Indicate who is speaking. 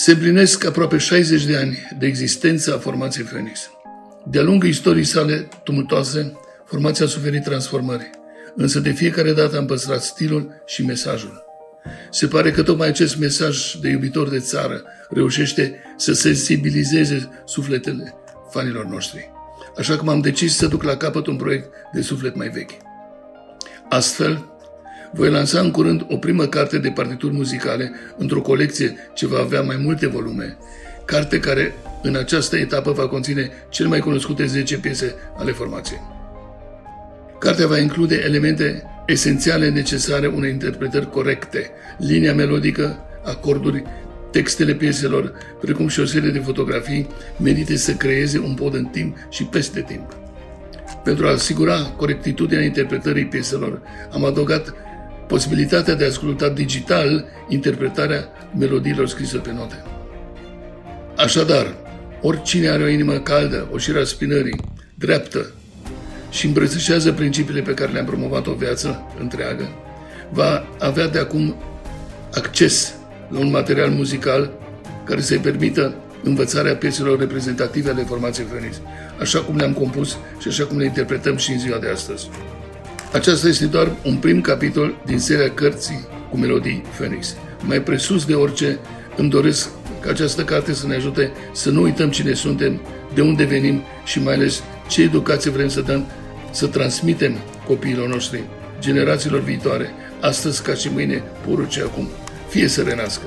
Speaker 1: Se împlinesc aproape 60 de ani de existență a formației Phoenix. De-a lungul istoriei sale tumultoase, formația a suferit transformări, însă de fiecare dată am păstrat stilul și mesajul. Se pare că tocmai acest mesaj de iubitor de țară reușește să sensibilizeze sufletele fanilor noștri. Așa că m-am decis să duc la capăt un proiect de suflet mai vechi. Astfel, voi lansa în curând o primă carte de partituri muzicale într-o colecție ce va avea mai multe volume, carte care în această etapă va conține cele mai cunoscute 10 piese ale formației. Cartea va include elemente esențiale necesare unei interpretări corecte, linia melodică, acorduri, textele pieselor, precum și o serie de fotografii menite să creeze un pod în timp și peste timp. Pentru a asigura corectitudinea interpretării pieselor, am adăugat posibilitatea de a asculta digital interpretarea melodiilor scrise pe note. Așadar, oricine are o inimă caldă, o șira spinării, dreaptă și îmbrățișează principiile pe care le-am promovat o viață întreagă, va avea de acum acces la un material muzical care să-i permită învățarea pieselor reprezentative ale formației Phoenix, așa cum le-am compus și așa cum le interpretăm și în ziua de astăzi. Aceasta este doar un prim capitol din seria cărții cu melodii Phoenix. Mai presus de orice, îmi doresc ca această carte să ne ajute să nu uităm cine suntem, de unde venim și mai ales ce educație vrem să dăm, să transmitem copiilor noștri, generațiilor viitoare, astăzi ca și mâine, poruce acum. Fie să renască!